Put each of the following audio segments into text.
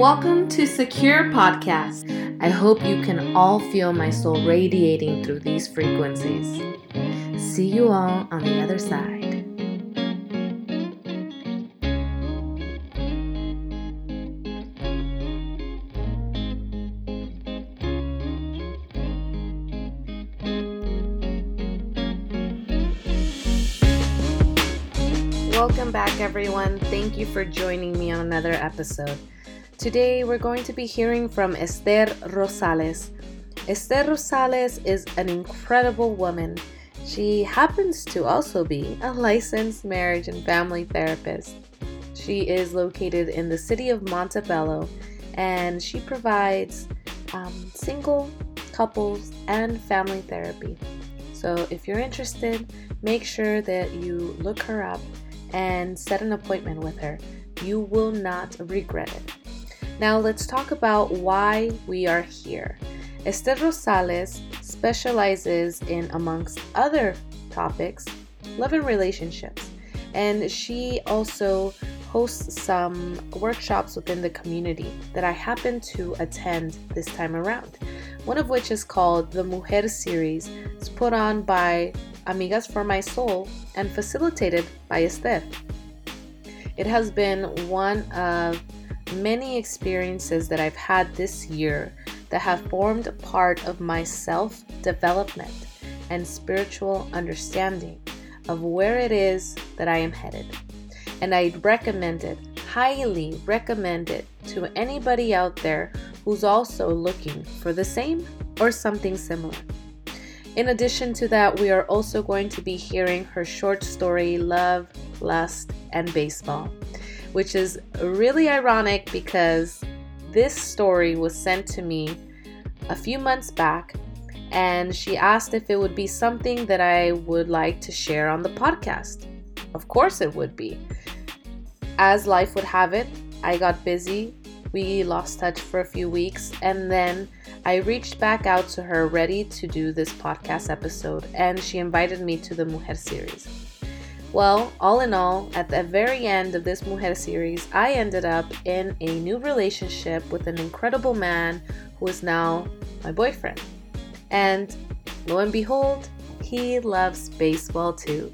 Welcome to Secure Podcast. I hope you can all feel my soul radiating through these frequencies. See you all on the other side. Welcome back, everyone. Thank you for joining me on another episode. Today, we're going to be hearing from Esther Rosales. Esther Rosales is an incredible woman. She happens to also be a licensed marriage and family therapist. She is located in the city of Montebello and she provides um, single, couples, and family therapy. So, if you're interested, make sure that you look her up and set an appointment with her. You will not regret it. Now, let's talk about why we are here. Esther Rosales specializes in, amongst other topics, love and relationships. And she also hosts some workshops within the community that I happen to attend this time around. One of which is called the Mujer Series. It's put on by Amigas for My Soul and facilitated by Esther. It has been one of many experiences that I've had this year that have formed part of my self development and spiritual understanding of where it is that I am headed. And I recommend it, highly recommend it to anybody out there who's also looking for the same or something similar. In addition to that, we are also going to be hearing her short story, Love, Lust, and Baseball, which is really ironic because this story was sent to me a few months back and she asked if it would be something that I would like to share on the podcast. Of course, it would be. As life would have it, I got busy. We lost touch for a few weeks, and then I reached back out to her ready to do this podcast episode, and she invited me to the Mujer series. Well, all in all, at the very end of this Mujer series, I ended up in a new relationship with an incredible man who is now my boyfriend. And lo and behold, he loves baseball too.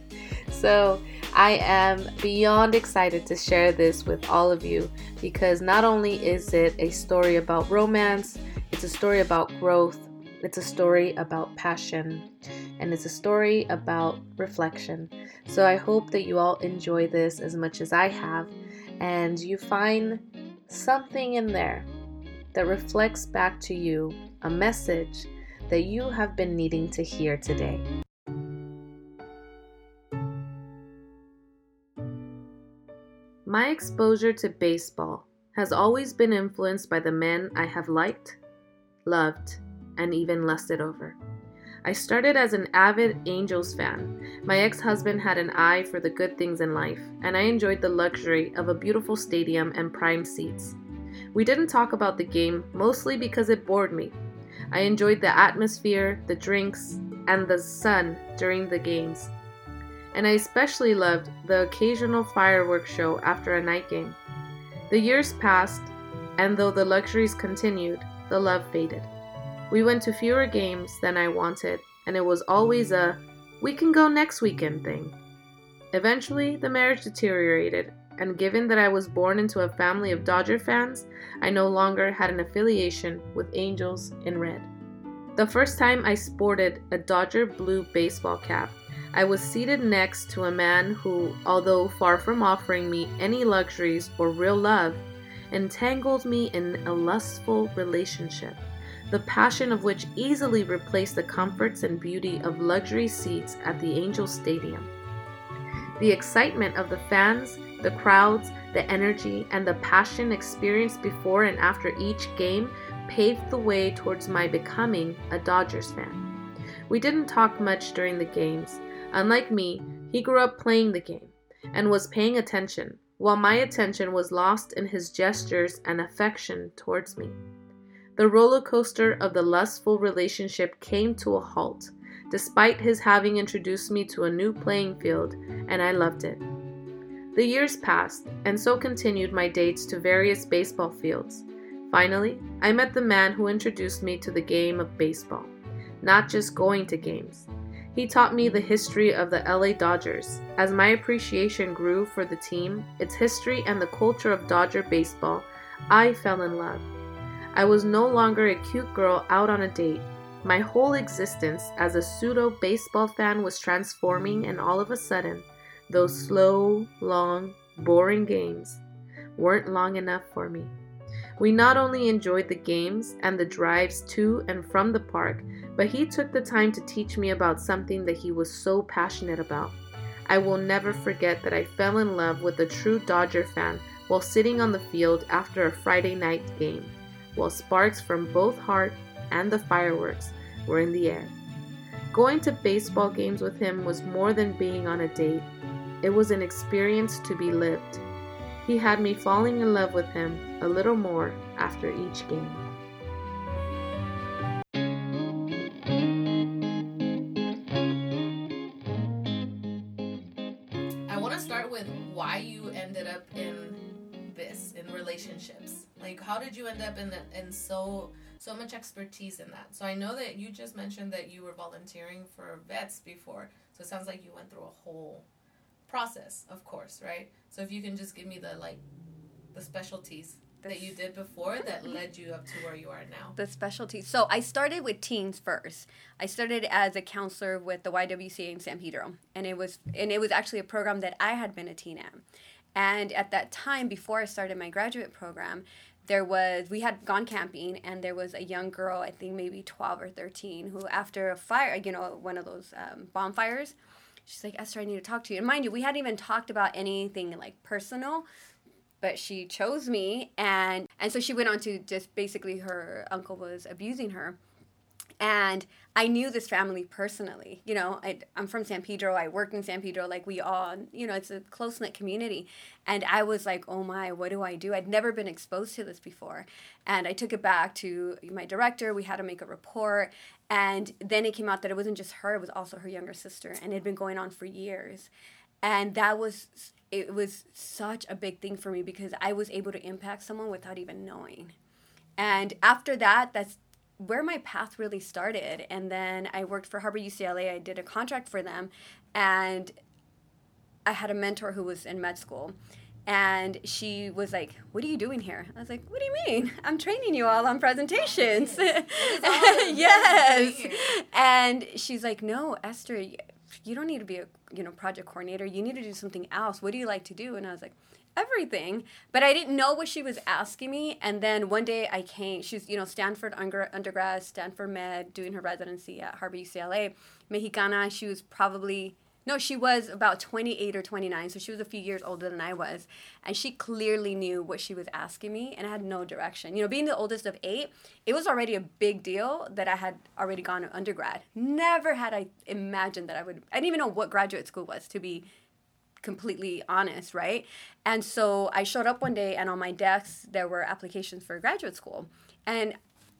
So I am beyond excited to share this with all of you because not only is it a story about romance, it's a story about growth, it's a story about passion, and it's a story about reflection. So I hope that you all enjoy this as much as I have and you find something in there that reflects back to you a message that you have been needing to hear today. My exposure to baseball has always been influenced by the men I have liked loved, and even lusted over. I started as an avid Angels fan. My ex husband had an eye for the good things in life, and I enjoyed the luxury of a beautiful stadium and prime seats. We didn't talk about the game mostly because it bored me. I enjoyed the atmosphere, the drinks, and the sun during the games. And I especially loved the occasional fireworks show after a night game. The years passed, and though the luxuries continued, the love faded. We went to fewer games than I wanted, and it was always a we can go next weekend thing. Eventually, the marriage deteriorated, and given that I was born into a family of Dodger fans, I no longer had an affiliation with Angels in Red. The first time I sported a Dodger blue baseball cap, I was seated next to a man who, although far from offering me any luxuries or real love, entangled me in a lustful relationship, the passion of which easily replaced the comforts and beauty of luxury seats at the Angel Stadium. The excitement of the fans, the crowds, the energy, and the passion experienced before and after each game paved the way towards my becoming a Dodgers fan. We didn't talk much during the games. Unlike me, he grew up playing the game and was paying attention, while my attention was lost in his gestures and affection towards me. The roller coaster of the lustful relationship came to a halt, despite his having introduced me to a new playing field, and I loved it. The years passed, and so continued my dates to various baseball fields. Finally, I met the man who introduced me to the game of baseball, not just going to games. He taught me the history of the LA Dodgers. As my appreciation grew for the team, its history, and the culture of Dodger baseball, I fell in love. I was no longer a cute girl out on a date. My whole existence as a pseudo baseball fan was transforming, and all of a sudden, those slow, long, boring games weren't long enough for me. We not only enjoyed the games and the drives to and from the park, but he took the time to teach me about something that he was so passionate about. I will never forget that I fell in love with a true Dodger fan while sitting on the field after a Friday night game, while sparks from both heart and the fireworks were in the air. Going to baseball games with him was more than being on a date, it was an experience to be lived. He had me falling in love with him a little more after each game. Relationships. Like, how did you end up in the, in so so much expertise in that? So I know that you just mentioned that you were volunteering for vets before. So it sounds like you went through a whole process, of course, right? So if you can just give me the like the specialties that you did before that led you up to where you are now. The specialties. So I started with teens first. I started as a counselor with the YWCA in San Pedro, and it was and it was actually a program that I had been a teen at. And at that time, before I started my graduate program, there was we had gone camping and there was a young girl i think maybe 12 or 13 who after a fire you know one of those um, bonfires she's like, Esther, I need to talk to you. And mind you, we hadn't even talked about anything like personal, but she chose me. And, and so she went on to just basically her uncle was abusing her. And I knew this family personally. You know, I, am from San Pedro. I worked in San Pedro, like we all, you know, it's a close knit community. And I was like, oh my, what do I do? I'd never been exposed to this before. And I took it back to my director. We had to make a report. And then it came out that it wasn't just her, it was also her younger sister. And it had been going on for years. And that was, it was such a big thing for me because I was able to impact someone without even knowing. And after that, that's where my path really started. And then I worked for Harbor UCLA. I did a contract for them, and I had a mentor who was in med school. And she was like, What are you doing here? I was like, What do you mean? I'm training you all on presentations. yes. And she's like, No, Esther, you don't need to be a you know project coordinator. You need to do something else. What do you like to do? And I was like, everything but i didn't know what she was asking me. And then one day i came she's you know stanford under, undergrad stanford med doing her residency at harbor ucla mexicana. She was probably no she was about 28 or 29 so she was a few years older than i was. And she clearly knew what she was asking me and i had no direction. You know being the oldest of eight it was already a big deal that i had already gone to undergrad. Never had i imagined that i would i didn't even know what graduate school was to be completely honest, right? And so I showed up one day and on my desk there were applications for graduate school. And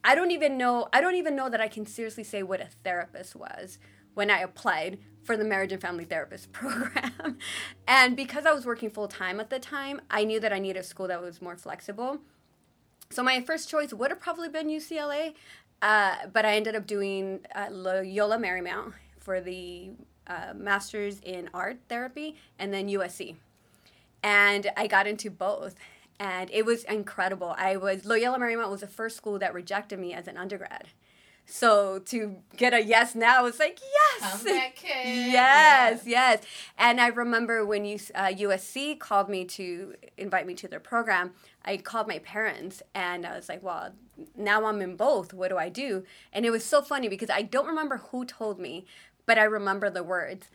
I don't even know I don't even know that I can seriously say what a therapist was when I applied for the marriage and family therapist program. and because I was working full time at the time, I knew that I needed a school that was more flexible. So my first choice would have probably been UCLA, uh, but I ended up doing uh, Loyola Marymount for the uh, master's in art therapy and then USC. And I got into both. And it was incredible. I was, Loyola Marymount was the first school that rejected me as an undergrad. So to get a yes now, it's like yes, yes, yes. And I remember when you, uh, USC called me to invite me to their program. I called my parents and I was like, "Well, now I'm in both. What do I do?" And it was so funny because I don't remember who told me, but I remember the words,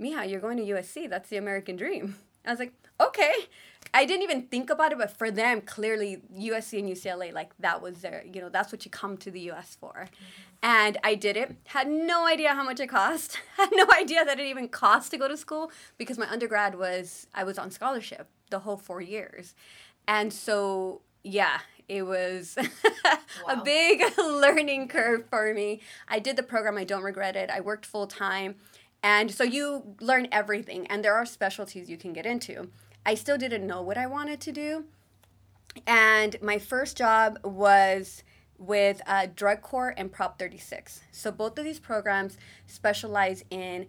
Mija, you're going to USC. That's the American dream. I was like, okay. I didn't even think about it, but for them, clearly USC and UCLA, like that was their, you know, that's what you come to the US for. And I did it. Had no idea how much it cost. Had no idea that it even cost to go to school because my undergrad was, I was on scholarship the whole four years. And so, yeah, it was wow. a big learning curve for me. I did the program, I don't regret it. I worked full time. And so you learn everything, and there are specialties you can get into. I still didn't know what I wanted to do. and my first job was with uh, Drug Court and Prop 36. So both of these programs specialize in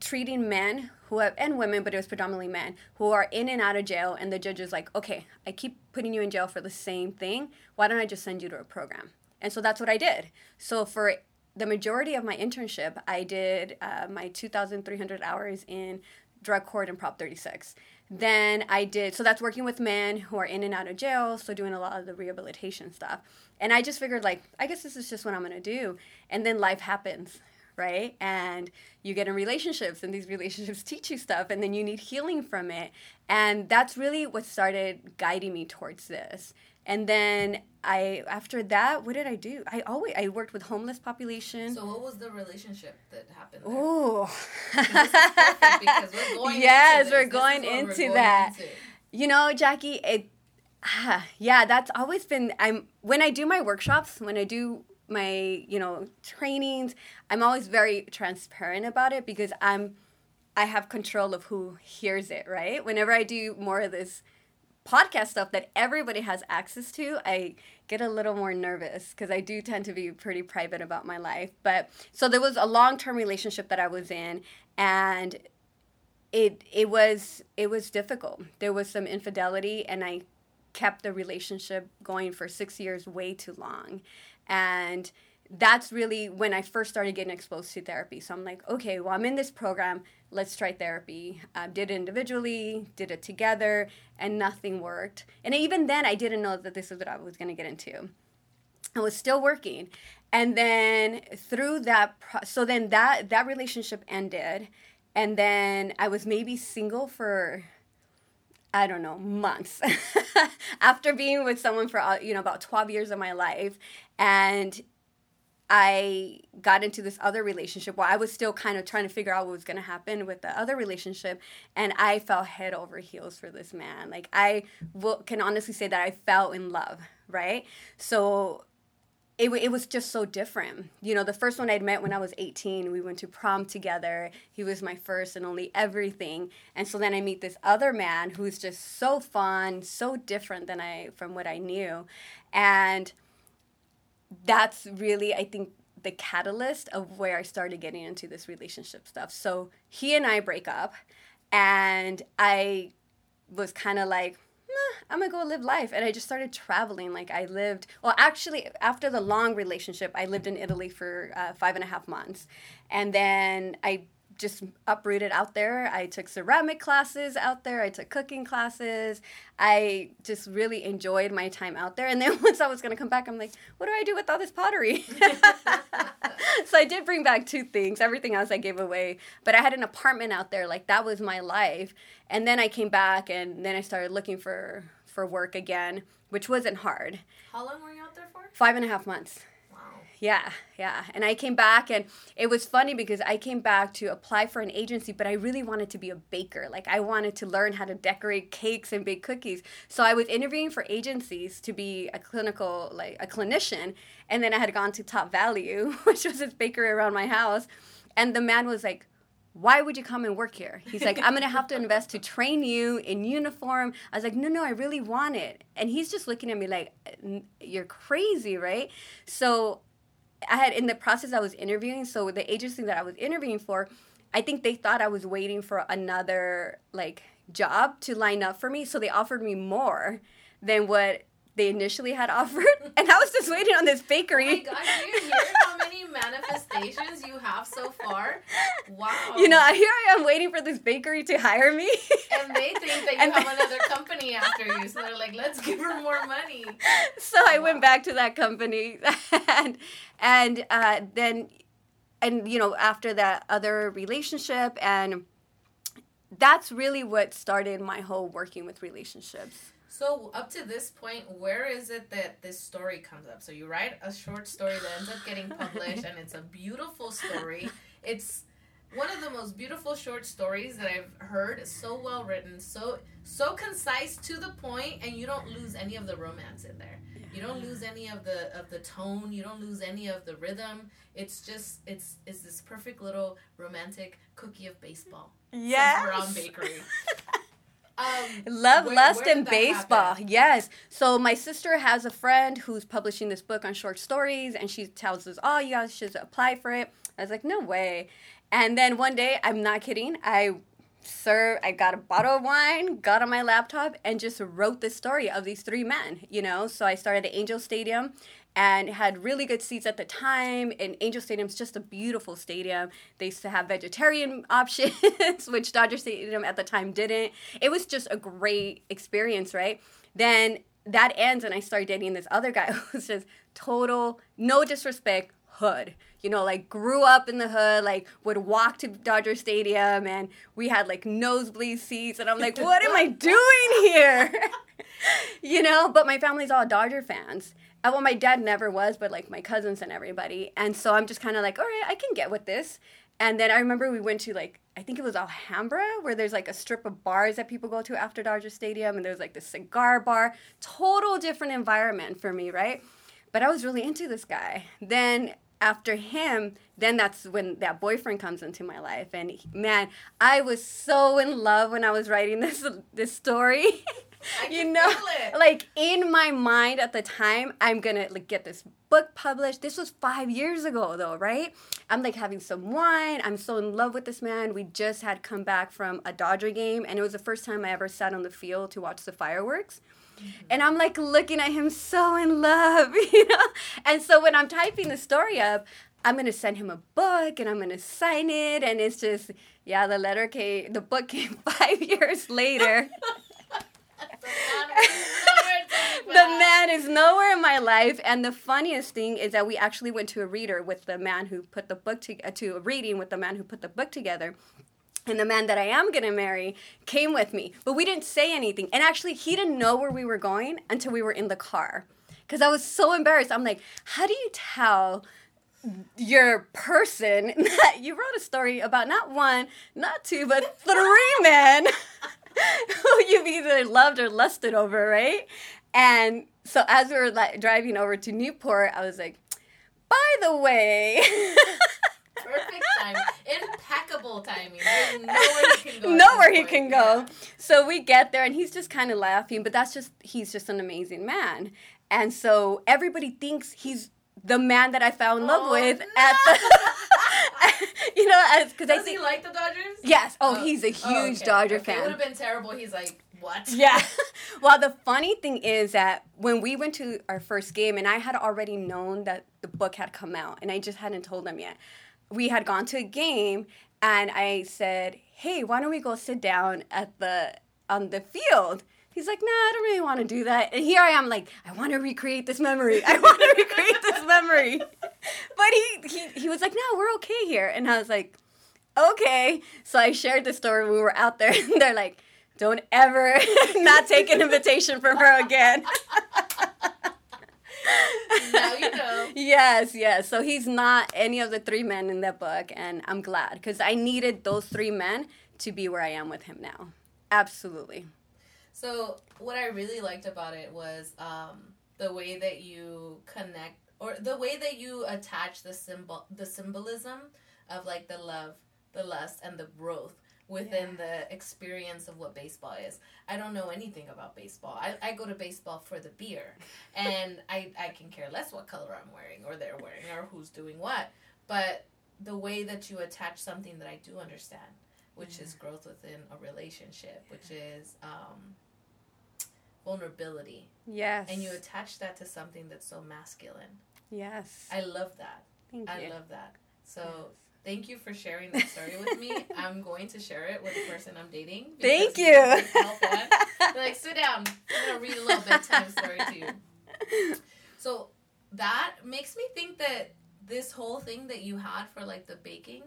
treating men who have and women, but it was predominantly men who are in and out of jail, and the judge is like, okay, I keep putting you in jail for the same thing. Why don't I just send you to a program? And so that's what I did. So for the majority of my internship, I did uh, my 2,300 hours in drug court and Prop 36. Then I did, so that's working with men who are in and out of jail, so doing a lot of the rehabilitation stuff. And I just figured, like, I guess this is just what I'm gonna do. And then life happens, right? And you get in relationships, and these relationships teach you stuff, and then you need healing from it. And that's really what started guiding me towards this. And then I, after that, what did I do? I always I worked with homeless population. So what was the relationship that happened? Oh, because we're going yes, into we're going what we're into going that. into. You know, Jackie, it, ah, yeah, that's always been. I'm when I do my workshops, when I do my you know trainings, I'm always very transparent about it because I'm, I have control of who hears it. Right. Whenever I do more of this podcast stuff that everybody has access to, I get a little more nervous because I do tend to be pretty private about my life. But so there was a long term relationship that I was in, and it it was it was difficult. There was some infidelity, and I kept the relationship going for six years, way too long, and that's really when I first started getting exposed to therapy. So I'm like, okay, well, I'm in this program. Let's try therapy. Um, did it individually, did it together, and nothing worked. And even then, I didn't know that this is what I was going to get into. I was still working, and then through that, pro- so then that that relationship ended, and then I was maybe single for I don't know, months after being with someone for, uh, you know, about 12 years of my life. And I got into this other relationship while I was still kind of trying to figure out what was going to happen with the other relationship. And I fell head over heels for this man. Like, I will, can honestly say that I fell in love, right? So, it, it was just so different. You know, the first one I'd met when I was 18, we went to prom together. He was my first and only everything. And so then I meet this other man who's just so fun, so different than I from what I knew. And that's really I think the catalyst of where I started getting into this relationship stuff. So he and I break up and I was kind of like I'm gonna go live life. And I just started traveling. Like, I lived, well, actually, after the long relationship, I lived in Italy for uh, five and a half months. And then I just uprooted out there. I took ceramic classes out there, I took cooking classes. I just really enjoyed my time out there. And then once I was gonna come back, I'm like, what do I do with all this pottery? so I did bring back two things. Everything else I gave away. But I had an apartment out there, like that was my life. And then I came back and then I started looking for for work again, which wasn't hard. How long were you out there for? Five and a half months. Yeah, yeah. And I came back and it was funny because I came back to apply for an agency, but I really wanted to be a baker. Like I wanted to learn how to decorate cakes and bake cookies. So I was interviewing for agencies to be a clinical like a clinician, and then I had gone to Top Value, which was this bakery around my house, and the man was like, why would you come and work here? He's like, I'm gonna have to invest to train you in uniform. I was like, no, no, I really want it. And he's just looking at me like, "N- you're crazy, right? So I had in the process I was interviewing, so the agency that I was interviewing for, I think they thought I was waiting for another like job to line up for me, so they offered me more than what they initially had offered, and I was just waiting on this bakery. Oh my god, do you hear how many manifestations you have so far? Wow. You know, here I am waiting for this bakery to hire me. and they think that you And have then- another company after you, so they're like, let's give her more money. so I went back to that company, and and uh, then, and you know, after that other relationship, and that's really what started my whole working with relationships. So up to this point, where is it that this story comes up? So you write a short story that ends up getting published, and it's a beautiful story. It's one of the most beautiful short stories that I've heard. So well written, so so concise to the point, and you don't lose any of the romance in there. You don't lose any of the of the tone. You don't lose any of the rhythm. It's just it's it's this perfect little romantic cookie of baseball. Says Brown Bakery. Um, Love, where- lust, where and baseball. happen? Yes. So my sister has a friend who's publishing this book on short stories, and she tells us, "Oh, you guys should apply for it." I was like, "No way!" And then one day, I'm not kidding. I served. I got a bottle of wine, got on my laptop, and just wrote the story of these three men. You know, so I started at Angel Stadium. And had really good seats at the time. And Angel Stadium's just a beautiful stadium. They used to have vegetarian options, which Dodger Stadium at the time didn't. It was just a great experience, right? Then that ends, and I started dating this other guy who's just total, no disrespect, hood. You know, like grew up in the hood, like would walk to Dodger Stadium, and we had like nosebleed seats, and I'm like, what am I doing here? you know, but my family's all Dodger fans. Uh, Well, my dad never was, but like my cousins and everybody. And so I'm just kind of like, all right, I can get with this. And then I remember we went to like, I think it was Alhambra, where there's like a strip of bars that people go to after Dodger Stadium. And there's like the cigar bar. Total different environment for me, right? But I was really into this guy. Then after him, then that's when that boyfriend comes into my life. And he- man, I was so in love when I was writing this this story. You know, like in my mind at the time, I'm gonna like get this book published. This was five years ago, though, right? I'm like having some wine. I'm so in love with this man. We just had come back from a Dodger game, and it was the first time I ever sat on the field to watch the fireworks. And I'm like looking at him so in love, you know? And so when I'm typing the story up, I'm gonna send him a book and I'm gonna sign it. And it's just, yeah, the letter came, the book came five years later. the man is nowhere in my life and the funniest thing is that we actually went to a reader with the man who put the book to, uh, to a reading with the man who put the book together and the man that I am gonna marry came with me, but we didn't say anything. And actually, he didn't know where we were going until we were in the car, because I was so embarrassed. I'm like, how do you tell your person that you wrote a story about not one, not two, but three men who you've either loved or lusted over, right? And so as we were like driving over to Newport, I was like, by the way. Perfect timing. Impeccable timing. There's nowhere he can go. nowhere he can go. So we get there and he's just kind of laughing, but that's just he's just an amazing man. And so everybody thinks he's the man that I fell in love Oh, with no. at the you know, as cuz I Does he think like the Dodgers? Yes. Oh, oh he's a huge Dodger It would have been terrible. He's like, what? Yeah. well, the funny thing is that when we went to our first game, and I had already known that the book had come out, and I just hadn't told them yet. We had gone to a game, and I said, "Hey, why don't we go sit down at the on the field?" He's like, "Nah, I don't really want to do that." And here I am, like, "I want to recreate this memory. I want to recreate this memory." But he, he he was like, "No, we're okay here," and I was like, "Okay." So I shared the story. We were out there, and they're like don't ever not take an invitation from her again. Now you know. Yes, yes. So he's not any of the three men in that book, and I'm glad because I needed those three men to be where I am with him now. Absolutely. So what I really liked about it was um, the way that you connect, or the way that you attach the symbol, the symbolism of like the love, the lust, and the growth within the experience of what baseball is. I don't know anything about baseball. I, I go to baseball for the beer, and I I can care less what color I'm wearing or they're wearing or who's doing what. But the way that you attach something that I do understand, which is growth within a relationship, which is um, vulnerability, Yes. and you attach that to something that's so masculine. Yes. I love that. Thank I you. love that. So thank you for sharing that story with me. I'm going to share it with the person I'm dating. Thank you. a baseball fan. They're like, sit down. I'm gonna read a little bedtime story to you. So that makes me think that this whole thing that you had for like the baking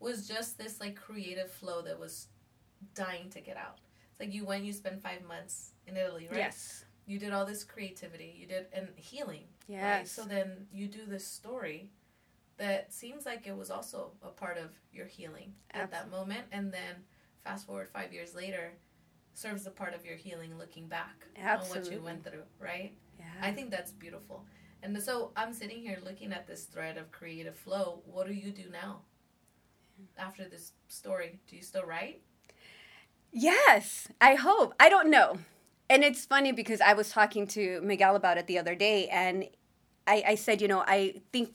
was just this like creative flow that was dying to get out. It's like you went, you spent five months in Italy, right? Yes. You did all this creativity. You did and healing. Right? Yes. So then you do this story that seems like it was also a part of your healing at that moment, and then fast forward five years later, serves a part of your healing looking back on what you went through, right? yeah. I think that's beautiful. And so I'm sitting here looking at this thread of creative flow. What do you do now? After this story, do you still write? Yes, I hope. I don't know. And it's funny because I was talking to Miguel about it the other day, and I, I said, you know, I think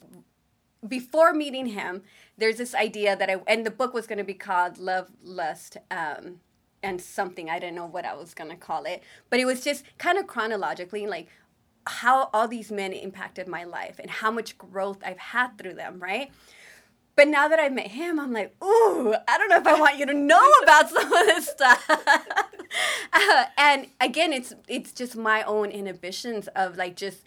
before meeting him, there's this idea that I, and the book was going to be called Love, Lust, um, and something. I didn't know what I was going to call it. But it was just kind of chronologically, like how all these men impacted my life and how much growth I've had through them, right? But now that I've met him, I'm like, ooh, I don't know if I want you to know about some of this stuff. uh, and again, it's it's just my own inhibitions of like just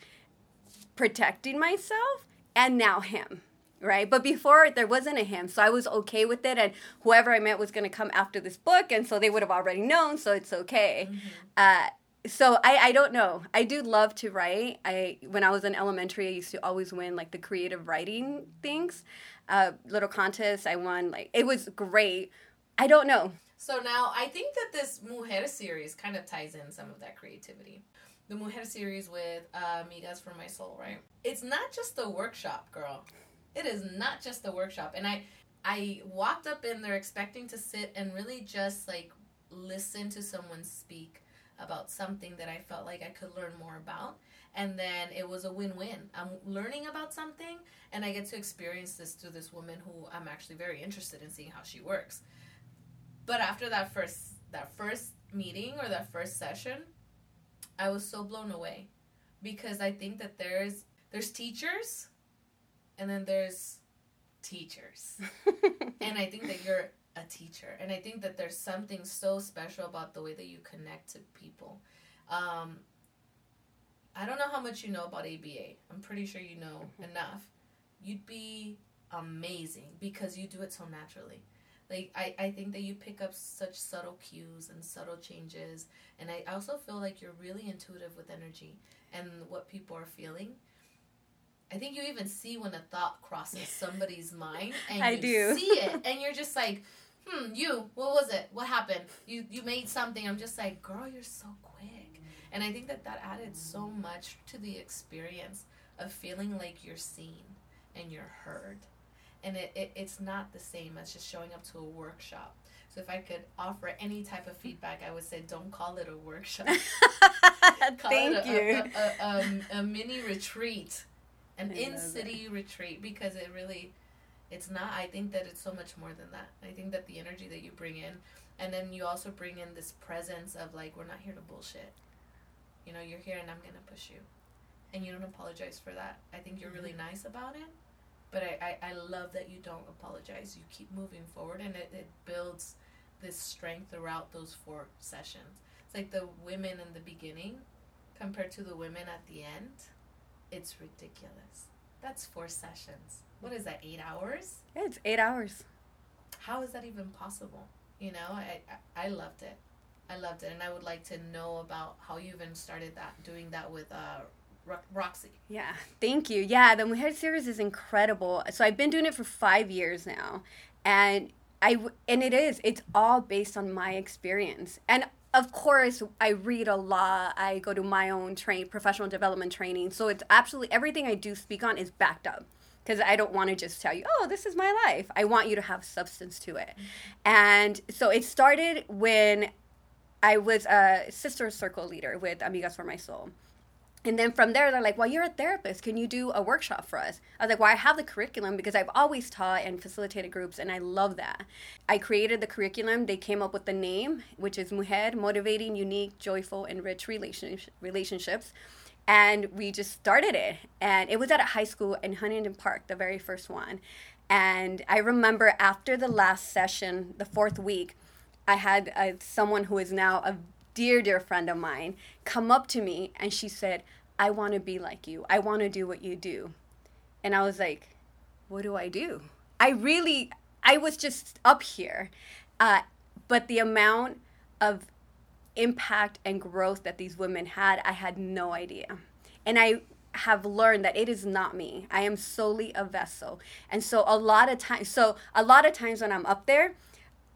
protecting myself, and now him, right? But before there wasn't a him, so I was okay with it, and whoever I met was gonna come after this book, and so they would have already known, so it's okay. Mm-hmm. Uh, so I, I don't know. I do love to write. I when I was in elementary, I used to always win like the creative writing things uh, little contests. I won. Like it was great. I don't know. So now I think that this Mujer series kind of ties in some of that creativity. The Mujer series with uh, Amigas for My Soul, right? It's not just a workshop, girl. It is not just a workshop. And I I walked up in there expecting to sit and really just like listen to someone speak about something that I felt like I could learn more about. And then it was a win-win. I'm learning about something and i get to experience this through this woman who i'm actually very interested in seeing how she works. But after that first that first meeting or that first session i was so blown away because i think that there's there's teachers and then there's teachers and i think that you're a teacher and i think that there's something so special about the way that you connect to people um, I don't know how much you know about ABA. I'm pretty sure you know mm-hmm. enough. You'd be amazing because you do it so naturally. Like I, I think that you pick up such subtle cues and subtle changes and I also feel like you're really intuitive with energy and what people are feeling. I think you even see when a thought crosses somebody's mind and I you do. see it and you're just like, hmm, you, what was it? What happened? You you made something. I'm just like, girl, you're so quick. And I think that that added so much to the experience of feeling like you're seen and you're heard. And it, it, it's not the same as just showing up to a workshop. So if I could offer any type of feedback, I would say don't call it a workshop. Thank a, you. A, a, a, mini retreat, an in-city retreat, because it really, it's not. I think that it's so much more than that. I think that the energy that you bring in, and then you also bring in this presence of like, we're not here to bullshit you know, you're here and I'm gonna push you. And you don't apologize for that. I think you're really mm-hmm. nice about it. But I, I, I love that you don't apologize. You keep moving forward and it, it builds this strength throughout those four sessions. It's like the women in the beginning compared to the women at the end. It's ridiculous. That's four sessions. What is that, eight hours? Yeah, it's eight hours. How is that even possible? You know, I, I, I loved it. I loved it, and I would like to know about how you even started that, doing that with uh, Ro- Roxy. Yeah, thank you. Yeah, the Mujer series is incredible. So I've been doing it for five years now, and I and it is. It's all based on my experience, and of course I read a lot. I go to my own train professional development training, so it's absolutely everything I do speak on is backed up because I don't want to just tell you, oh, this is my life. I want you to have substance to it. And so it started when I was a sister circle leader with Amigas for My Soul. And then from there, they're like, well, you're a therapist. Can you do a workshop for us? I was like, well, I have the curriculum because I've always taught and facilitated groups, and I love that. I created the curriculum. They came up with the name, which is Mujer Motivating, Unique, Joyful, and Rich Relationships. And we just started it. And it was at a high school in Huntington Park, the very first one. And I remember after the last session, the fourth week, I had uh, someone who is now a dear, dear friend of mine come up to me and she said, I want to be like you. I want to do what you do. And I was like, what do I do? I really, I was just up here. Uh, but the amount of impact and growth that these women had, I had no idea. And I have learned that it is not me. I am solely a vessel. And so a lot of times, so a lot of times when I'm up there,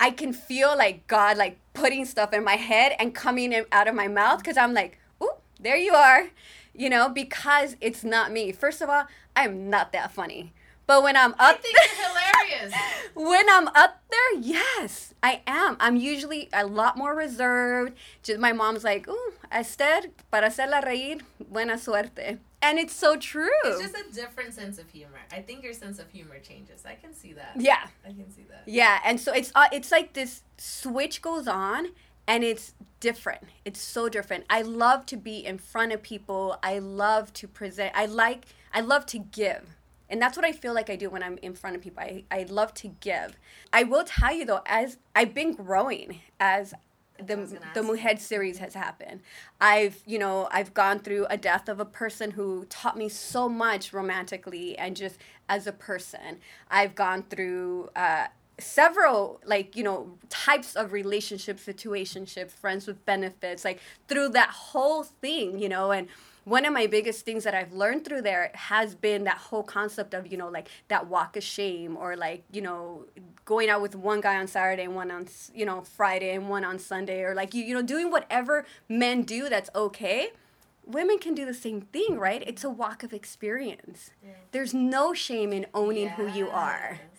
I can feel like God like putting stuff in my head and coming in, out of my mouth because I'm like, ooh, there you are, you know, because it's not me. First of all, I'm not that funny. But when I'm up, I think you're hilarious. when I'm up there, yes, I am. I'm usually a lot more reserved. Just my mom's like, "Ooh, Esther, para hacerla reír, buena suerte," and it's so true. It's just a different sense of humor. I think your sense of humor changes. I can see that. yeah, I can see that. yeah, and so it's uh, it's like this switch goes on, and it's different. It's so different. I love to be in front of people. I love to present. I like. I love to give. And that's what I feel like I do when I'm in front of people. I, I love to give. I will tell you though, as I've been growing as the the. Mujer series has happened. I've you know I've gone through a death of a person who taught me so much romantically and just as a person. I've gone through uh, several like you know types of relationships, situationships, friends with benefits, like through that whole thing, you know and one of my biggest things that I've learned through there has been that whole concept of, you know, like that walk of shame or like, you know, going out with one guy on Saturday and one on, you know, Friday and one on Sunday or like, you, you know, doing whatever men do that's okay. Women can do the same thing, right? It's a walk of experience. There's no shame in owning who you are yeah.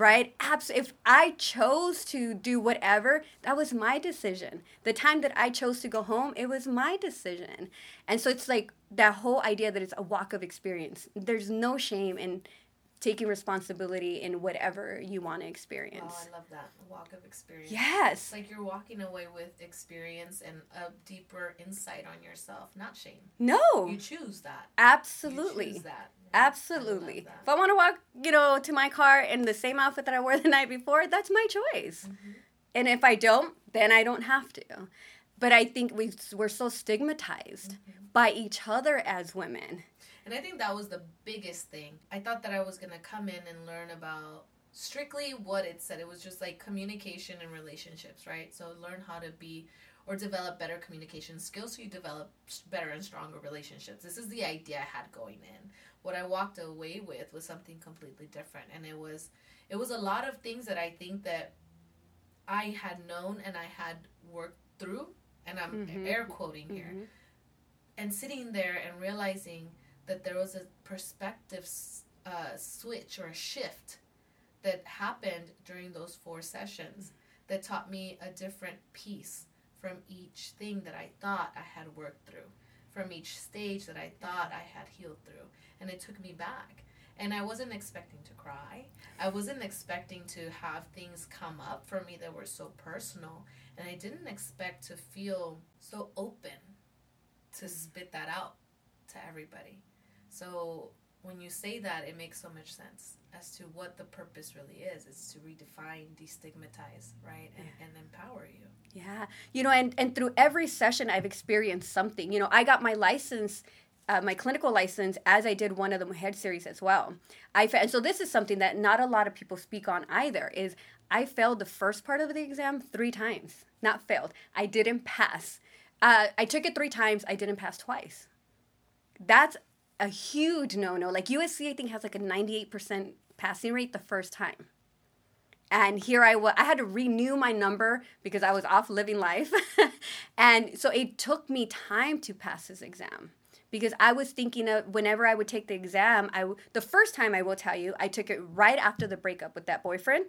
Right? Abs if i chose to do whatever that was my decision. The time that i chose to go home it was my decision. And so it's like that whole idea that it's a walk of experience. There's no shame in taking responsibility in whatever you want to experience. Oh, I love that. Walk of experience. yes It's like you're walking away with experience and a deeper insight on yourself, not shame. no You choose that. You absolutely choose that. Absolutely. that. If I want to walk, you know, to my car in the same outfit that I wore the night before, that's my choice. Mm-hmm. And if I don't, then I don't have to. But I think we we're so stigmatized mm-hmm. by each other as women. And I think that was the biggest thing. I thought that I was going to come in and learn about strictly what it said. It was just like communication and relationships, right? So learn how to be or develop better communication skills so you develop better and stronger relationships. This is the idea I had going in. What I walked away with was something completely different and it was it was a lot of things that I think that I had known and I had worked through and I'm Mhm. air quoting here Mhm. and sitting there and realizing that there was a perspective uh, switch or a shift that happened during those four sessions that taught me a different piece from each thing that I thought I had worked through, from each stage that I thought I had healed through. And it took me back. And I wasn't expecting to cry. I wasn't expecting to have things come up for me that were so personal. And I didn't expect to feel so open to spit that out to everybody. So when you say that, it makes so much sense as to what the purpose really is. It's to redefine, destigmatize, right? And, and empower you. Yeah. You know, and, and through every session, I've experienced something. You know, I got my license, uh, my clinical license, as I did one of the head series as well. I fa- and so this is something that not a lot of people speak on either. Is I failed the first part of the exam three times. Not failed. I didn't pass. Uh, I took it three times. I didn't pass twice. That's a huge no-no. Like USC, I think has like a ninety-eight percent passing rate the first time and here I was. I had to renew my number because I was off living life, and so it took me time to pass this exam because I was thinking of whenever I would take the exam. I w- the first time I will tell you, I took it right after the breakup with that boyfriend.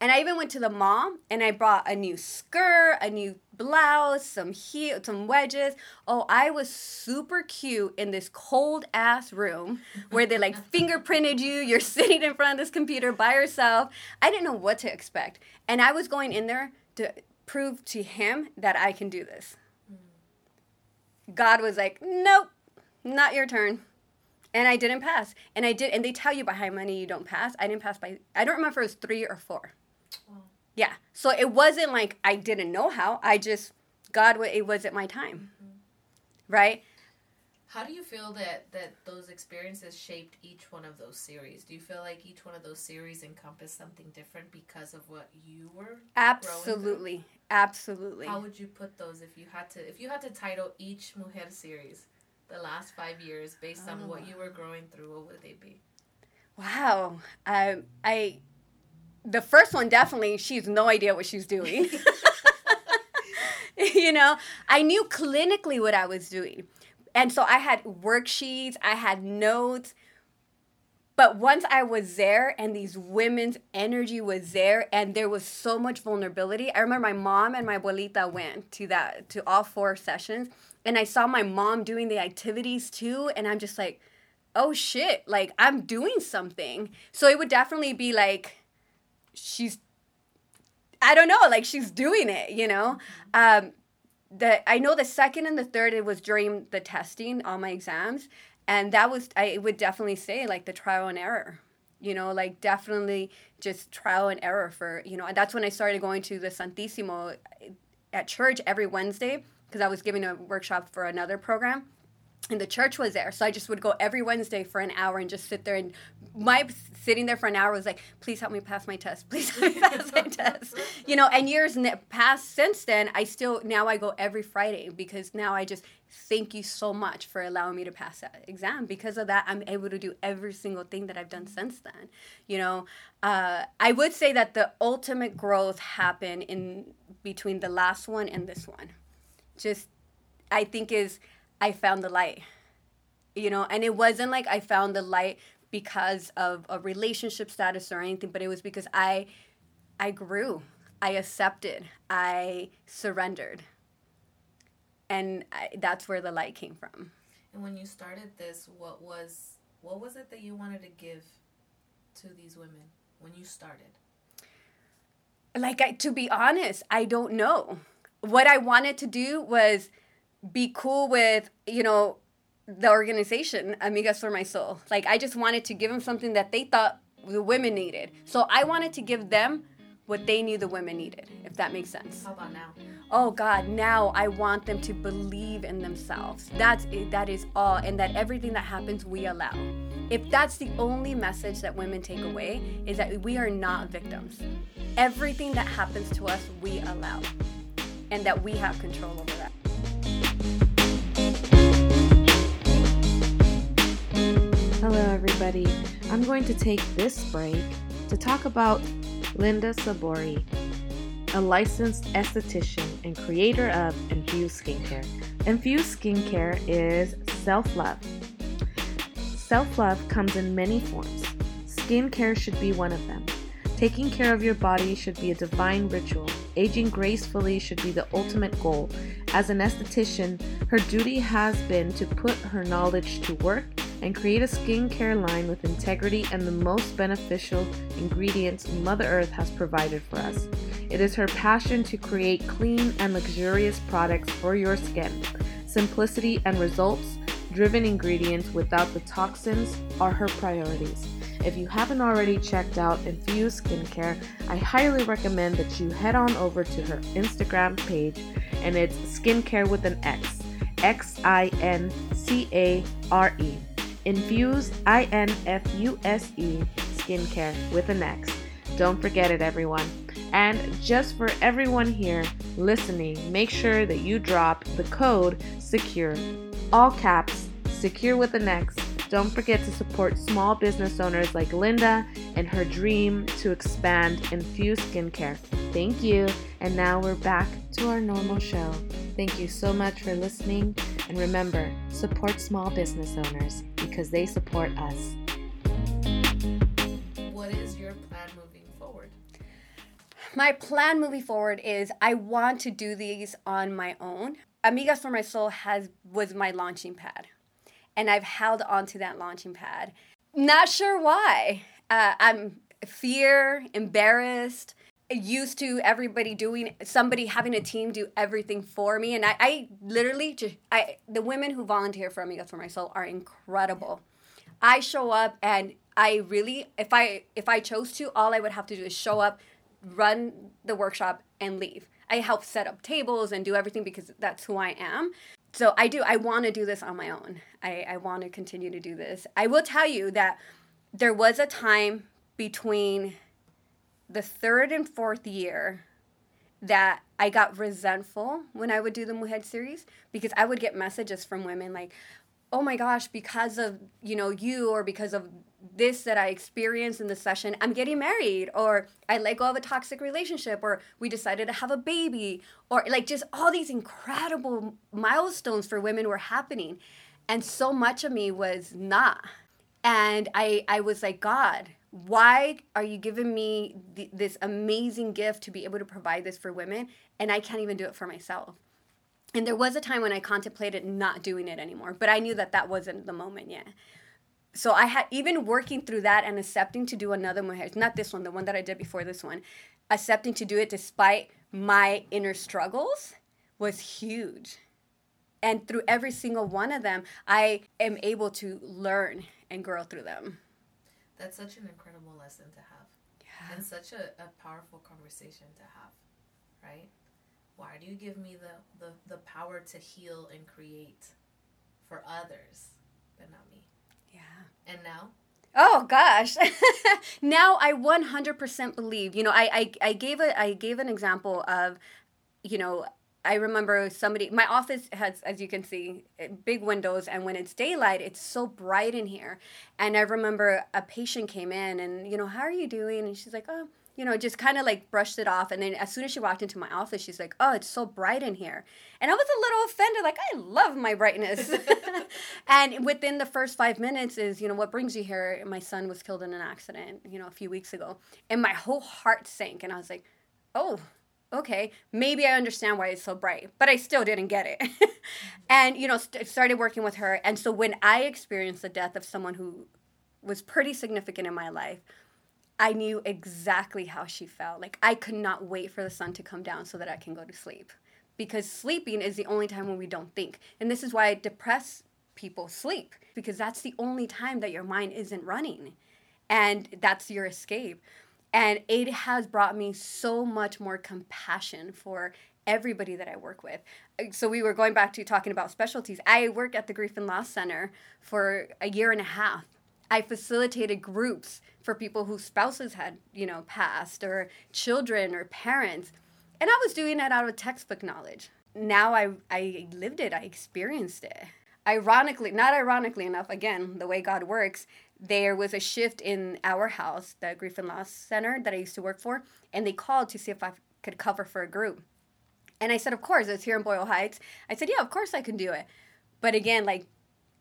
And I even went to the mall and I bought a new skirt, a new blouse, some heel, some wedges. Oh, I was super cute in this cold ass room where they like fingerprinted you. You're sitting in front of this computer by yourself. I didn't know what to expect. And I was going in there to prove to him that I can do this. Hmm. God was like, nope, not your turn. And I didn't pass. And I did, and they tell you by how many you don't pass. I didn't pass by, I don't remember if it was three or four. Yeah. So it wasn't like I didn't know how. I just, God, it wasn't my time. Mm-hmm. Right? How do you feel that that those experiences shaped each one of those series? Do you feel like each one of those series encompassed something different because of what you were? Absolutely. Absolutely. How would you put those if you had to if you had to title each Mujer series the last five years based on what you were growing through? What would they be? Wow. Um, I, the first one definitely, she has no idea what she's doing. you know, I knew clinically what I was doing. And so I had worksheets, I had notes. but once I was there and these women's energy was there and there was so much vulnerability. I remember my mom and my abuelita went to that to all four sessions and I saw my mom doing the activities too and I'm just like, "Oh shit, like I'm doing something." So it would definitely be like she's I don't know, like she's doing it, you know? Um the I know the second and the third it was during the testing, all my exams and that was i would definitely say like the trial and error you know like definitely just trial and error for you know and that's when i started going to the santissimo at church every wednesday because i was giving a workshop for another program and the church was there. So i just would go every wednesday for an hour and just sit there and my sitting there for an hour was like please help me pass my test. Please help me pass my test. You know and years past since then i still now i go every friday because now i just thank you so much for allowing me to pass that exam. Because of that i'm able to do every single thing that i've done since then you know? Uh, i would say that the ultimate growth happened in between the last one and this one just i think is i found the light you know and it wasn't like i found the light because of a relationship status or anything but it was because i i grew i accepted i surrendered and I, that's where the light came from. And when you started this, what was what was it that you wanted to give to these women when you started? Like I, to be honest, I don't know. What I wanted to do was be cool with, you know, the organization Amigas for My Soul. Like I just wanted to give them something that they thought the women needed. So I wanted to give them what they knew the women needed, if that makes sense. How about now? Oh God, now I want them to believe in themselves. That's that is all, and that everything that happens we allow. If that's the only message that women take away, is that we are not victims. Everything that happens to us, we allow, and that we have control over that. Hello, everybody. I'm going to take this break to talk about Linda Sabori, a licensed esthetician and creator of Infuse Skincare. Infuse Skincare is self love. Self love comes in many forms. Skincare should be one of them. Taking care of your body should be a divine ritual. Aging gracefully should be the ultimate goal. As an esthetician, her duty has been to put her knowledge to work and create a skincare line with integrity and the most beneficial ingredients Mother Earth has provided for us. It is her passion to create clean and luxurious products for your skin. Simplicity and results driven ingredients without the toxins are her priorities. If you haven't already checked out Infuse Skincare, I highly recommend that you head on over to her Instagram page and it's skincare with an X. X I N C A R E. Infuse I N F U S E skincare with an X. Don't forget it, everyone. And just for everyone here listening, make sure that you drop the code SECURE. All caps, secure with an X. Don't forget to support small business owners like Linda and her dream to expand Infuse Skincare. Thank you. And now we're back to our normal show. Thank you so much for listening. And remember, support small business owners because they support us. What is your plan moving forward? My plan moving forward is I want to do these on my own. Amigas for My Soul has was my launching pad, and I've held onto that launching pad. Not sure why. Uh, I'm fear, embarrassed, used to everybody doing somebody having a team do everything for me and i, I literally just i the women who volunteer for amigas for my soul are incredible i show up and i really if i if i chose to all i would have to do is show up run the workshop and leave i help set up tables and do everything because that's who i am so i do i want to do this on my own. I, I want to continue to do this. I will tell you that there was a time between the third and fourth year that I got resentful when I would do the Mujer series because I would get messages from women like, oh my gosh, because of, you know, you or because of this that I experienced in the session, I'm getting married or I let go of a toxic relationship or we decided to have a baby or like just all these incredible milestones for women were happening. And so much of me was not. And I, I was like, God, why are you giving me th- this amazing gift to be able to provide this for women and I can't even do it for myself? And there was a time when I contemplated not doing it anymore, but I knew that that wasn't the moment yet. So I had even working through that and accepting to do another mujer, not this one, the one that I did before this one, accepting to do it despite my inner struggles was huge. And through every single one of them, I am able to learn and grow through them. That's such an incredible lesson to have. Yeah. And such a, a powerful conversation to have, right? Why do you give me the, the, the power to heal and create for others, but not me? Yeah. And now? Oh gosh. now I 100% believe. You know, I, I I gave a I gave an example of you know, I remember somebody, my office has, as you can see, eh, big windows, and when it's daylight, it's so bright in here. And I remember a patient came in and, you know, how are you doing? And she's like, oh, you know, just kind of like brushed it off. And then as soon as she walked into my office, she's like, oh, it's so bright in here. And I was a little offended, like, I love my brightness. and within the first five minutes is, you know, what brings you here? My son was killed in an accident, you know, a few weeks ago. And my whole heart sank. And I was like, oh, okay, maybe I understand why it's so bright, but I still didn't get it. and, you know, st- started working with her. And so when I experienced the death of someone who was pretty significant in my life, I knew exactly how she felt. Like I could not wait for the sun to come down so that I can go to sleep. Because sleeping is the only time when we don't think. And this is why depressed people sleep, because that's the only time that your mind isn't running. And that's your escape. And it has brought me so much more compassion for everybody that I work with. So we were going back to talking about specialties. I worked at the Grief and Loss Center for a year and a half. I facilitated groups for people whose spouses had, you know, passed or children or parents. And I was doing that out of textbook knowledge. Now I I lived it, I experienced it. Ironically, not ironically enough, again, the way God works, there was a shift in our house, the Grief and Loss Center that I used to work for, and they called to see if I could cover for a group. And I said, of course, it's here in Boyle Heights. I said, yeah, of course I can do it. But again, like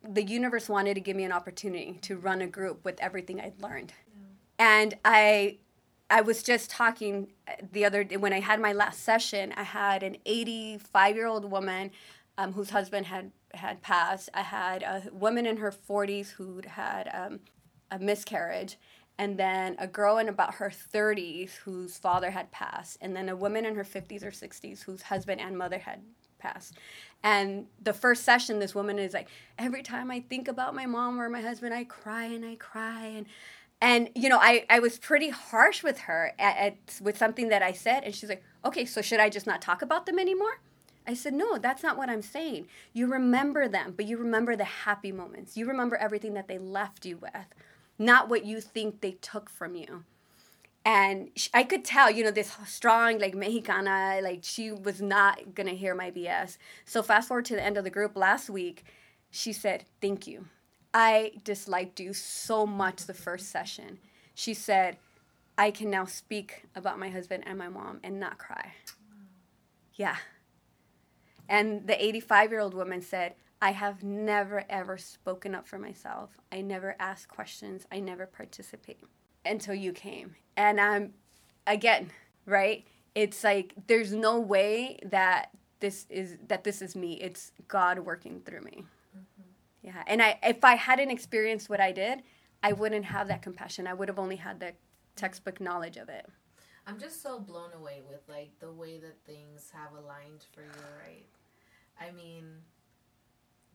the universe wanted to give me an opportunity to run a group with everything I'd learned. And I I was just talking the other day when I had my last session, I had an 85 year old woman um, whose husband had had passed. I had a woman in her 40s who'd had um, a miscarriage, and then a girl in about her 30s whose father had passed, and then a woman in her 50s or 60s whose husband and mother had passed. And the first session, this woman is like, every time I think about my mom or my husband, I cry and I cry and and you know I, I was pretty harsh with her at, at, with something that i said and she's like okay so should i just not talk about them anymore I said, No, that's not what I'm saying. You remember them, but you remember the happy moments. You remember everything that they left you with, not what you think they took from you. And I could tell, you know, this strong, like Mexicana, like she was not gonna hear my BS. So, fast forward to the end of the group last week, she said, Thank you. I disliked you so much the first session. She said, I can now speak about my husband and my mom and not cry. Yeah. And the 85 year old woman said, I have never ever spoken up for myself. I never asked questions. I never participate until you came. And I'm, again, right? It's like there's no way that this is that this is me. It's God working through me. Yeah. And I if I hadn't experienced what I did, I wouldn't have that compassion. I would have only had the textbook knowledge of it. I'm just so blown away with like the way that things have aligned for you, right? I mean,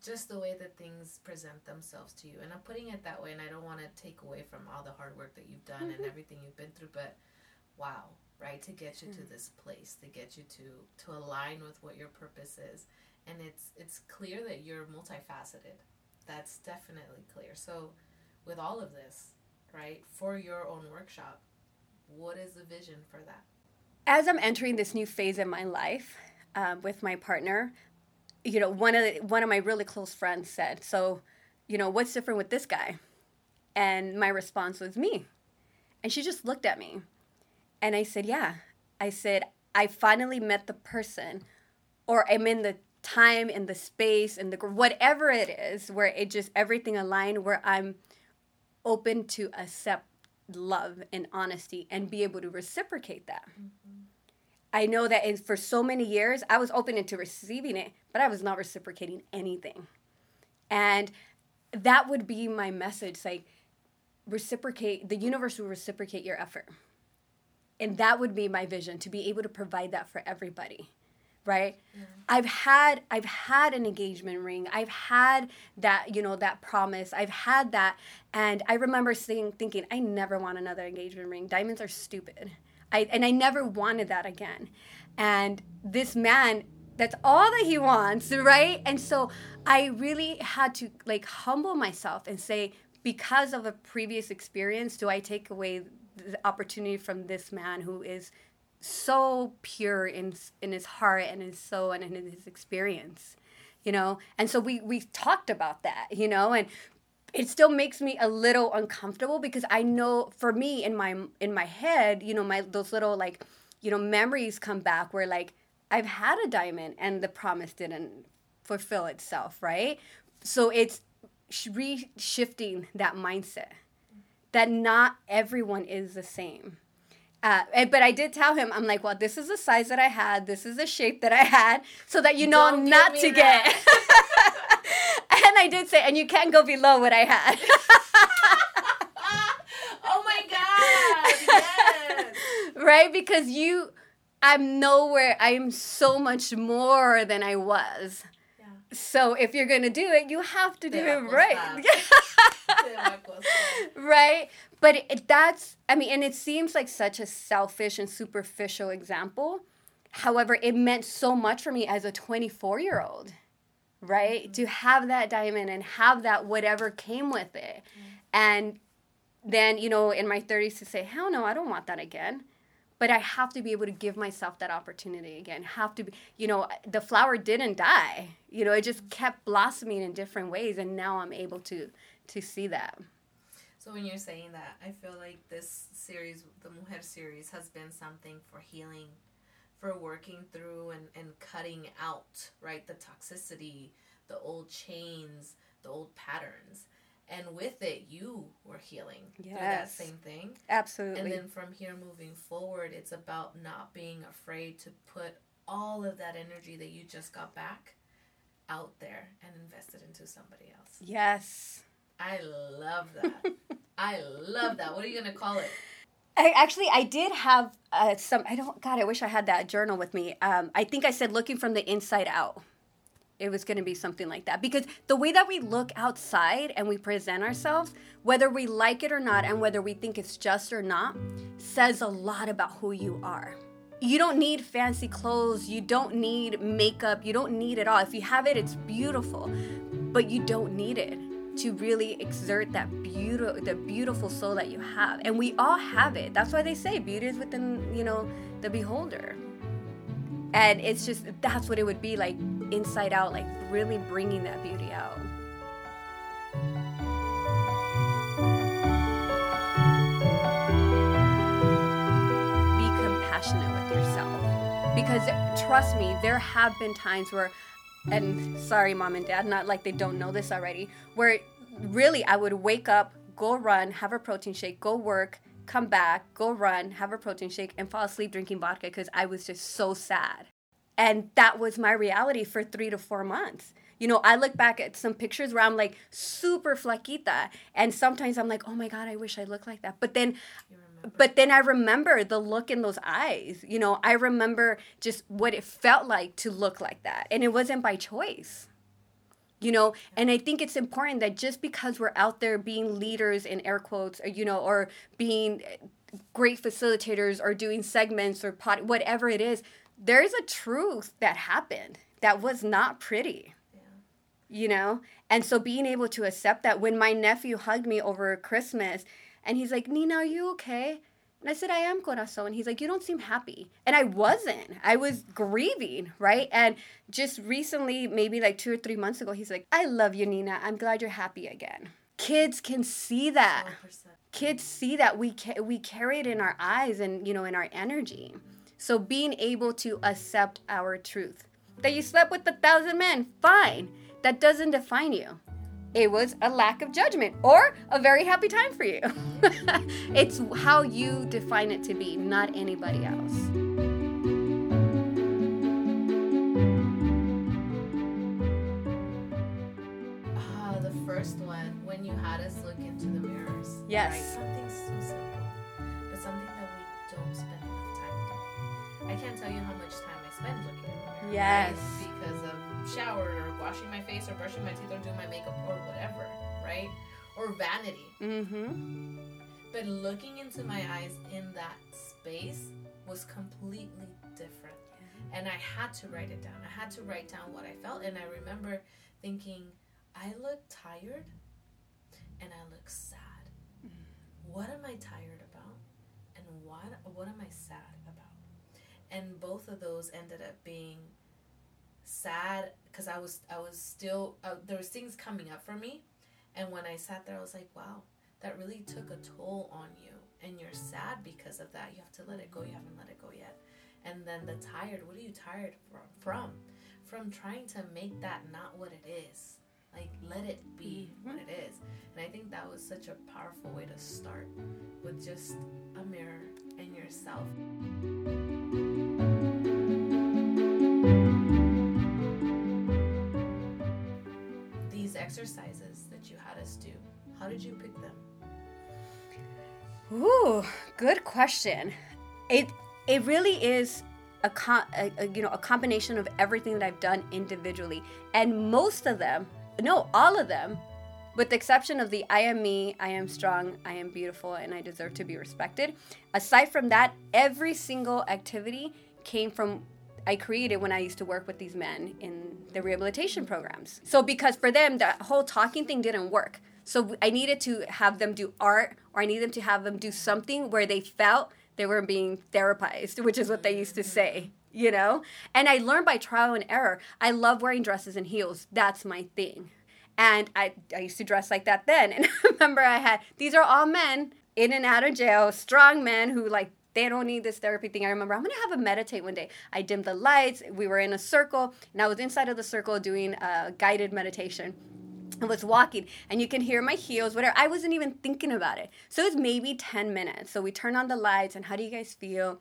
just the way that things present themselves to you. And I'm putting it that way, and I don't want to take away from all the hard work that you've done mm-hmm. and everything you've been through, but wow, right? To get you mm-hmm. to mm. this place, to get you to to align with what your purpose is, and it's it's clear that you're multifaceted. That's definitely clear. So, with all of this, right, for your own workshop, what is the vision for that? As I'm entering this new phase in my life uh, with my partner, you know, one of the, one of my really close friends said, "So, you know, what's different with this guy?" And my response was me. And she just looked at me. And I said, "Yeah." I said, "I finally met the person or I'm in the time and the space and the whatever it is where it just everything aligned where I'm open to accept love and honesty and be able to reciprocate that. Mm-hmm. I know that in, for so many years, I was open into receiving it, but I was not reciprocating anything. And that would be my message like, reciprocate, the universe will reciprocate your effort. And that would be my vision to be able to provide that for everybody right? I've had i've had an engagement ring. I've had that you know that promise. I've had that. And i remember saying thinking i never want another engagement ring. Diamonds are stupid. I, and i never wanted that again. And this man that's all that he wants right? And so i really had to like humble myself and say because of a previous experience do i take away the opportunity from this man who is so pure in in his heart and his soul and in his experience you know? And so we we talked about that you know? And it still makes me a little uncomfortable because i know for me in my in my head you know my those little like you know memories come back where like i've had a diamond and the promise didn't fulfill itself right? So it's reshifting that mindset that not everyone is the same uh, but I did tell him, I'm like, well, this is the size that I had, this is the shape that I had, so that you know Don't not to get. and I did say, and you can't go below what I had. oh my god! Yes. right? Because you, I'm nowhere, I'm so much more than I was. Yeah. So if you're going to do it, you have to do it right. Te va a costar. right? But it, that's, I mean, and it seems like such a selfish and superficial example. However, it meant so much for me as a 24 year old, right? Mm-hmm. To have that diamond and have that whatever came with it. Mm-hmm. And then, you know, in my 30s to say, hell no, I don't want that again. But I have to be able to give myself that opportunity again. Have to be, you know, the flower didn't die. You know, it just mm-hmm. kept blossoming in different ways, and now I'm able to to see that. So when you're saying that, I feel like this series, the Mujer series, has been something for healing, for working through and, and cutting out, right, the toxicity, the old chains, the old patterns. And with it, you were healing through that same thing. Absolutely. And then from here moving forward, it's about not being afraid to put all of that energy that you just got back out there and invest it into somebody else. yes. I love that. I love that. What are you going to call it? I actually I did have uh, some. I don't. God, I wish I had that journal with me. Um, I think I said looking from the inside out. It was going to be something like that because the way that we look outside and we present ourselves, whether we like it or not, and whether we think it's just or not, says a lot about who you are. You don't need fancy clothes. You don't need makeup. You don't need it all. If you have it, it's beautiful, but you don't need it to really exert that beautiful the beautiful soul that you have. And we all have it. That's why they say beauty is within you know the beholder. And it's just that's what it would be like inside out like really bringing that beauty out. Be compassionate with yourself. Because trust me there have been times where and sorry mom and dad not like they don't know this already where really i would wake up go run have a protein shake go work come back go run have a protein shake and fall asleep drinking vodka because i was just so sad and that was my reality for three to four months you know i look back at some pictures where i'm like super flaquita and sometimes i'm like oh my god i wish i looked like that but then? But then I remember the look in those eyes. You know, I remember just what it felt like to look like that. And it wasn't by choice. You know, and I think it's important that just because we're out there being leaders in air quotes, or, you know, or being great facilitators or doing segments or pod, whatever it is, there's a truth that happened that was not pretty you know and so being able to accept that when my nephew hugged me over christmas and he's like nina are you okay? And i said i am corazon. And he's like you don't seem happy. And i wasn't. I was grieving right? And just recently maybe like two or three months ago he's like i love you nina. I'm glad you're happy again. Kids can see that. 100%. kids see that we ca- we carry it in our eyes and you know in our energy. So being able to accept our truth that you slept with a thousand men fine. That doesn't define you it was a lack of judgment or a very happy time for you. it's how you define it to be, not anybody else. Ah, the first one when you had us look into the mirrors. Yes. Right? Something so simple, but something that we don't spend enough time doing. I can't tell you how much time I spend looking in the mirror. Yes. Right? Shower or washing my face or brushing my teeth or doing my makeup or whatever, right? Or vanity. Mm-hmm. But looking into my eyes in that space was completely different. And I had to write it down. I had to write down what I felt. And I remember thinking, I look tired and I look sad. What am I tired about? And what what am I sad about? And both of those ended up being sad because I was I was still uh, there was things coming up for me, and when I sat there, I was like, wow, that really took a toll on you, and you're sad because of that. You have to let it go. You haven't let it go yet. And then the tired. What are you tired from? From from trying to make that not what it is. Like let it be what it is. And I think that was such a powerful way to start with just a mirror and yourself. Exercises that you had us do, how did you pick them? Ooh, good question. It it really is a, a, a you know a combination of everything that I've done individually, and most of them, no, all of them, with the exception of the I am me, I am strong, I am beautiful, and I deserve to be respected. Aside from that, every single activity came from I created when I used to work with these men in the rehabilitation programs. So because for them that whole talking thing didn't work. So I needed to have them do art or I needed them to have them do something where they felt they were being therapized, which is what they used to say, you know? And I learned by trial and error. I love wearing dresses and heels. That's my thing. And I, I used to dress like that then. And I remember I had, these are all men in and out of jail, strong men who like, they don't need this therapy thing. I remember I'm gonna have a meditate one day. I dimmed the lights. We were in a circle, and I was inside of the circle doing a guided meditation. I was walking, and you can hear my heels, whatever. I wasn't even thinking about it. So it was maybe 10 minutes. So we turn on the lights, and how do you guys feel?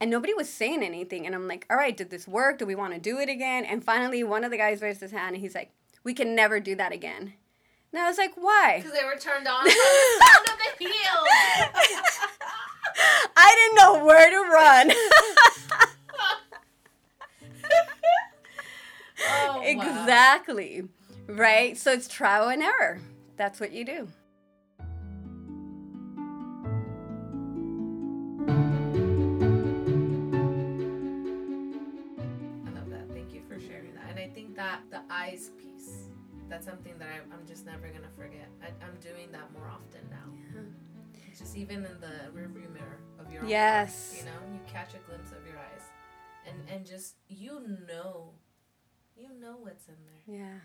And nobody was saying anything. And I'm like, all right, did this work? Do we want to do it again? And finally, one of the guys raised his hand, and he's like, we can never do that again. And I was like, why? Because they were turned on from the sound of the heels. I didn't know where to run. Oh, wow. exactly. Right? So it's trial and error. That's what you do. I love that. Thank you for sharing that. And I think that the eyes piece, that's something that I, I'm just never going to forget. I, I'm doing that more often now. It's just even in the rearview mirror of your Yes. car, you know, you catch a glimpse of your eyes. And, and just, you know, you know what's in there. Yeah.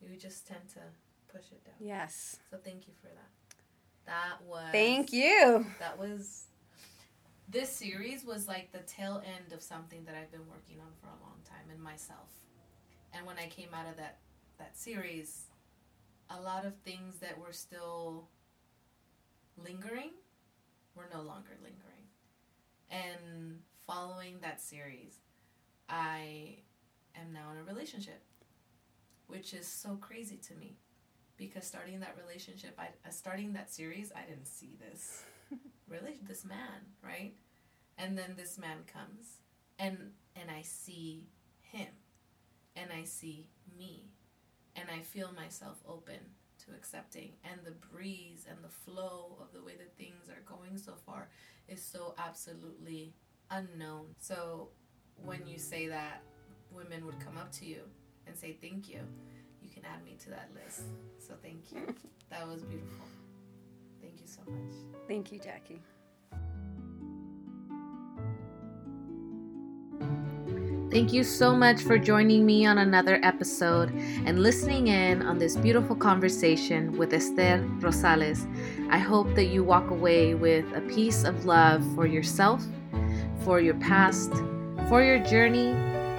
You just tend to push it down. Yes. So thank you for that. That was. Thank you. That was. This series was like the tail end of something that I've been working on for a long time in myself. And when I came out of that that series, a lot of things that were still lingering we're no longer lingering. And following that series, I am now in a relationship, which is so crazy to me because starting that relationship, I uh, starting that series, I didn't see this really this man, right? And then this man comes, and and I see him, and I see me, and I feel myself open to accepting, and the breeze and the flow of the way that things are going so far is so absolutely unknown. So when you say mm. that women would come up to you and say thank you, you can add me to that list. So thank you. That was beautiful. Thank you so much. Thank you, Jackie. Thank you so much for joining me on another episode and listening in on this beautiful conversation with Esther Rosales. I hope that you walk away with a piece of love for yourself, for your past, for your journey,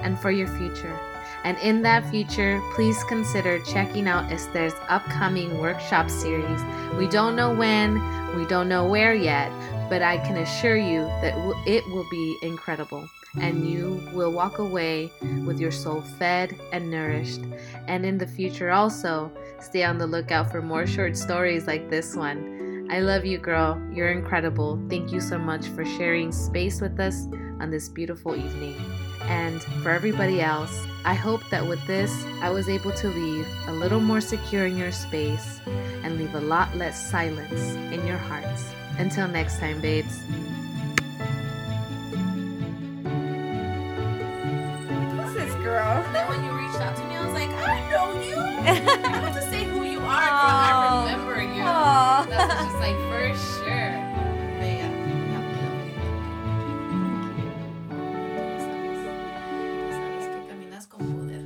and for your future. And in that future, please consider checking out Esther's upcoming workshop series. We don't know when, we don't know where yet, but I can assure you that it will be incredible. And you will walk away with your soul fed and nourished. And in the future, also, stay on the lookout for more short stories like this one. I love you, girl. You're incredible. Thank you so much for sharing space with us on this beautiful evening. And for everybody else, I hope that with this, I was able to leave a little more secure in your space and leave a lot less silence in your hearts. Until next time, babes. Who's this girl? And then when you reached out to me, I was like, I know you. I have to say who you are, girl. I remember you. Aw. That's just like for sure. But yeah, Sabes que caminas con poder.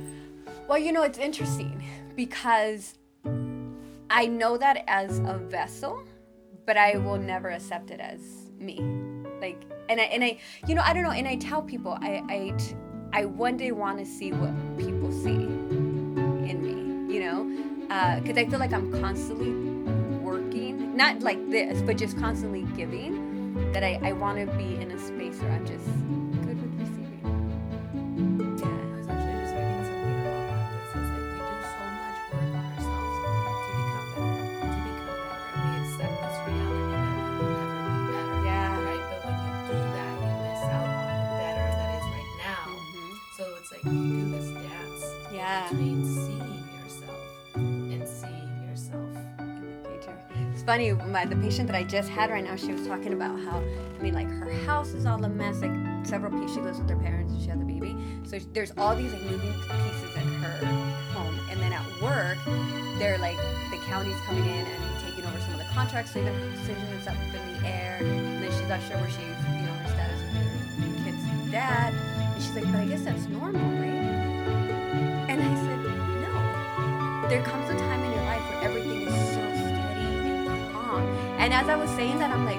Well, you know, it's interesting because I know that as a vessel, but I will never accept it as me. Like, and I, and I, you know, I don't know. And I tell people, I, I, I one day want to see what people see in me, you know, uh, because I feel like I'm constantly working, not like this, but just constantly giving. That I, I want to be in a space where I'm just good with receiving. Seeing yourself and seeing yourself. future. It's funny, my the patient that I just had right now, she was talking about how I mean, like her house is all a mess. Like several pieces, she lives with her parents and she had the baby, so there's all these like moving pieces in her home. And then at work, they're like the county's coming in and taking over some of the contracts, so even her decision is up in the air. And then she's not sure where she's, you know, her status with her kid's dad. And she's like, but I guess that's normal, There comes a time in your life where everything is so steady and calm. And as I was saying that, I'm like,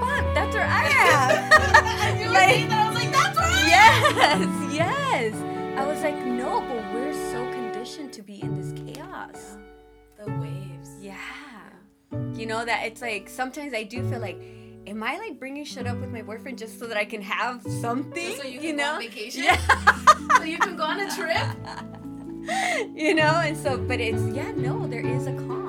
fuck, that's where I am. you were Like- saying that, I was like, that's right. yes, yes. I was like, no, but we're so conditioned to be in this chaos. The waves. Yeah. You know that it's like sometimes I do feel like, am I like bringing shit up with my boyfriend just so that I can have something? Just so you can you go know? on vacation? Yeah. So you can go on a trip? you know, and so, but it's yeah, no, there is a calm.